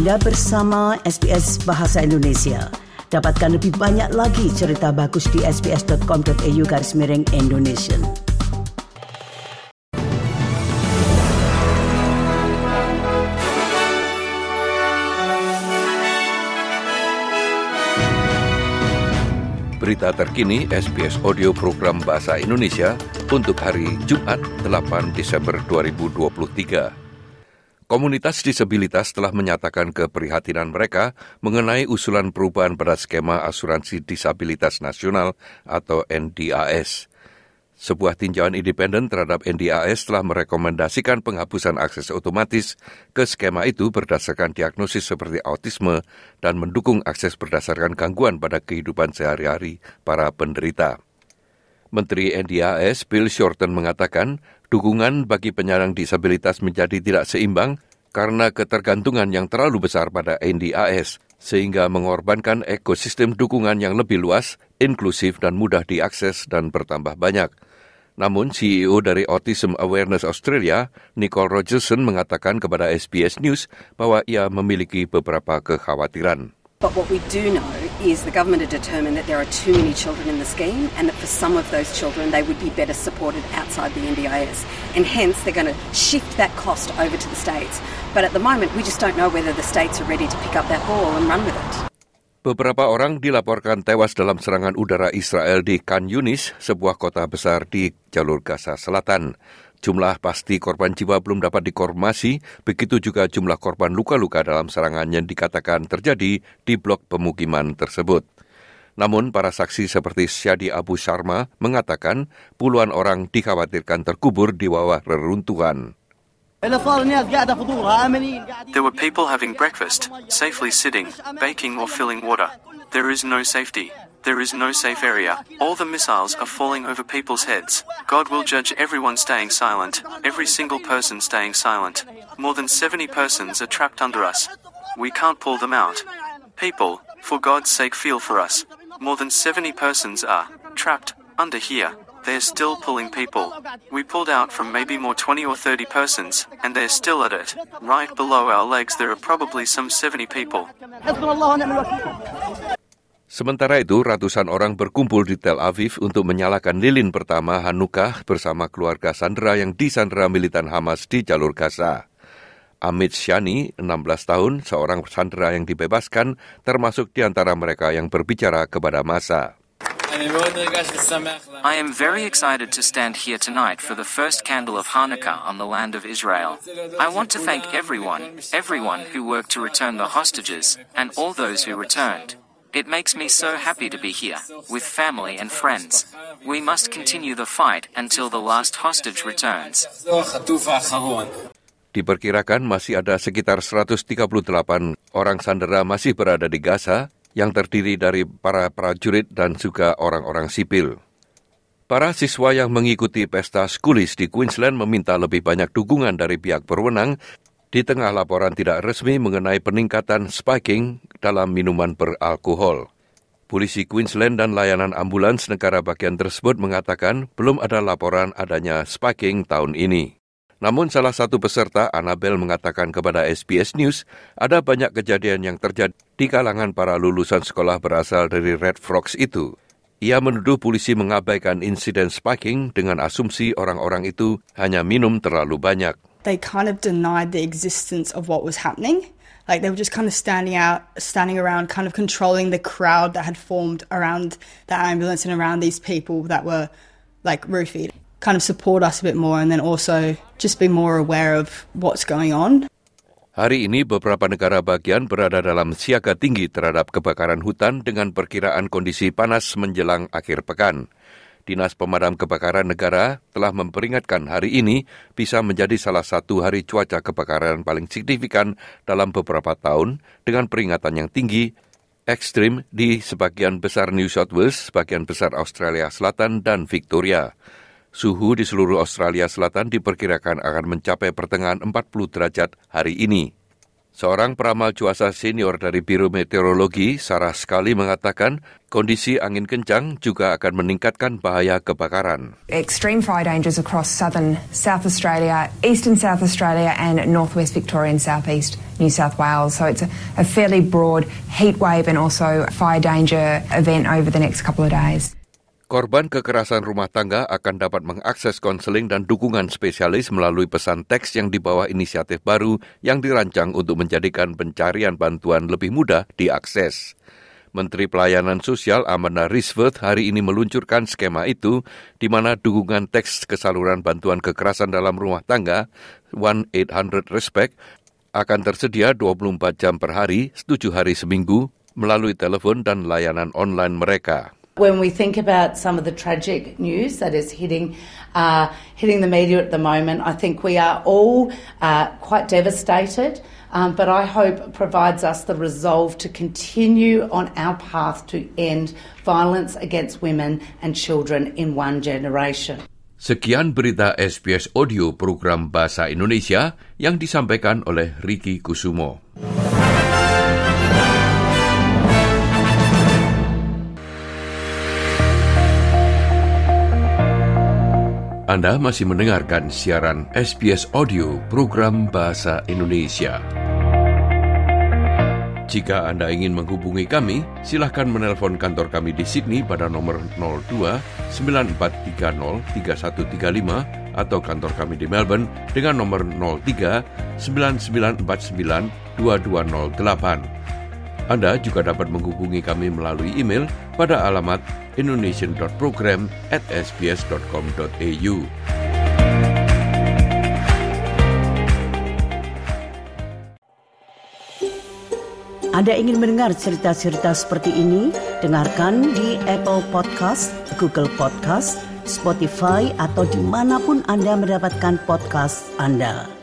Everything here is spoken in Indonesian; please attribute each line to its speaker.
Speaker 1: Anda bersama SBS Bahasa Indonesia. Dapatkan lebih banyak lagi cerita bagus di sbs.com.au garis miring Indonesia.
Speaker 2: Berita terkini SBS Audio Program Bahasa Indonesia untuk hari Jumat 8 Desember 2023. Komunitas disabilitas telah menyatakan keprihatinan mereka mengenai usulan perubahan pada skema asuransi disabilitas nasional atau NDAS. Sebuah tinjauan independen terhadap NDAS telah merekomendasikan penghapusan akses otomatis ke skema itu berdasarkan diagnosis seperti autisme dan mendukung akses berdasarkan gangguan pada kehidupan sehari-hari para penderita. Menteri NDAS Bill Shorten mengatakan dukungan bagi penyandang disabilitas menjadi tidak seimbang karena ketergantungan yang terlalu besar pada NDAS sehingga mengorbankan ekosistem dukungan yang lebih luas, inklusif dan mudah diakses dan bertambah banyak. Namun CEO dari Autism Awareness Australia, Nicole Rogerson mengatakan kepada SBS News bahwa ia memiliki beberapa kekhawatiran.
Speaker 3: But what we do know is the government determined that there are too many children in the scheme and that for some of those children they would be better supported outside the NDIS. And hence they're going to shift that cost over to the states. But at the moment we just don't know whether the states are ready to pick up that ball and run with it.
Speaker 2: Beberapa orang dilaporkan tewas dalam serangan udara Israel di Khan Yunis, sebuah kota besar di jalur Gaza Selatan. Jumlah pasti korban jiwa belum dapat dikonfirmasi, begitu juga jumlah korban luka-luka dalam serangan yang dikatakan terjadi di blok pemukiman tersebut. Namun para saksi seperti Syadi Abu Sharma mengatakan puluhan orang dikhawatirkan terkubur di bawah reruntuhan.
Speaker 4: There were people having breakfast, safely sitting, baking or filling water. There is no safety. There is no safe area. All the missiles are falling over people's heads. God will judge everyone staying silent, every single person staying silent. More than 70 persons are trapped under us. We can't pull them out. People, for God's sake, feel for us. More than 70 persons are trapped under here. They're still pulling people. We pulled out from maybe more 20 or 30 persons, and they're still at it. Right below our legs, there are probably some 70 people.
Speaker 2: Sementara itu, ratusan orang berkumpul di Tel Aviv untuk menyalakan lilin pertama Hanukkah bersama keluarga sandera yang disandera militan Hamas di jalur Gaza. Amit Shani, 16 tahun, seorang sandera yang dibebaskan, termasuk di antara mereka yang berbicara kepada masa.
Speaker 5: I am very excited to stand here tonight for the first candle of Hanukkah on the land of Israel. I want to thank everyone, everyone who worked to return the hostages, and all those who returned. It makes me so happy to be here, with family and friends. We must continue the fight until the last hostage returns.
Speaker 2: Diperkirakan masih ada sekitar 138 orang sandera masih berada di Gaza yang terdiri dari para prajurit dan juga orang-orang sipil. Para siswa yang mengikuti pesta skulis di Queensland meminta lebih banyak dukungan dari pihak berwenang di tengah laporan tidak resmi mengenai peningkatan spiking dalam minuman beralkohol. Polisi Queensland dan layanan ambulans negara bagian tersebut mengatakan belum ada laporan adanya spiking tahun ini. Namun salah satu peserta, Annabel, mengatakan kepada SBS News, ada banyak kejadian yang terjadi di kalangan para lulusan sekolah berasal dari Red Frogs itu. Ia menuduh polisi mengabaikan insiden spiking dengan asumsi orang-orang itu hanya minum terlalu banyak.
Speaker 6: they kind of denied the existence of what was happening. Like they were just kind of standing out, standing around, kind of controlling the crowd that had formed around the ambulance and around these people that were like roofied. Kind of support us a bit more and then also just be more aware of what's going on.
Speaker 2: Hari ini beberapa negara bagian berada dalam siaga tinggi terhadap kebakaran hutan dengan perkiraan kondisi panas menjelang akhir pekan. Dinas Pemadam Kebakaran Negara telah memperingatkan hari ini bisa menjadi salah satu hari cuaca kebakaran paling signifikan dalam beberapa tahun dengan peringatan yang tinggi, ekstrim di sebagian besar New South Wales, sebagian besar Australia Selatan, dan Victoria. Suhu di seluruh Australia Selatan diperkirakan akan mencapai pertengahan 40 derajat hari ini. Seorang peramal cuaca senior dari Biro Meteorologi, Sarah Sekali mengatakan kondisi angin kencang juga akan meningkatkan bahaya kebakaran.
Speaker 7: Extreme fire dangers across southern South Australia, eastern South Australia and northwest Victoria and southeast New South Wales. So it's a, fairly broad heat wave and also fire danger event over the next couple of days.
Speaker 2: Korban kekerasan rumah tangga akan dapat mengakses konseling dan dukungan spesialis melalui pesan teks yang dibawa inisiatif baru yang dirancang untuk menjadikan pencarian bantuan lebih mudah diakses. Menteri Pelayanan Sosial Amanda Risworth hari ini meluncurkan skema itu di mana dukungan teks kesaluran bantuan kekerasan dalam rumah tangga 1-800-RESPECT akan tersedia 24 jam per hari, 7 hari seminggu melalui telepon dan layanan online mereka.
Speaker 8: When we think about some of the tragic news that is hitting uh, hitting the media at the moment, I think we are all uh, quite devastated. Um, but I hope provides us the resolve to continue on our path to end violence against women and children in one generation.
Speaker 2: Sekian berita SBS Audio program Bahasa Indonesia yang disampaikan oleh Ricky Kusumo. Anda masih mendengarkan siaran SBS Audio program Bahasa Indonesia. Jika Anda ingin menghubungi kami, silahkan menelpon kantor kami di Sydney pada nomor 02 9430 3135 atau kantor kami di Melbourne dengan nomor 03 9949 2208. Anda juga dapat menghubungi kami melalui email pada alamat indonesian.program at sbs.com.au.
Speaker 1: Anda ingin mendengar cerita-cerita seperti ini? Dengarkan di Apple Podcast, Google Podcast, Spotify, atau di mana pun Anda mendapatkan podcast Anda.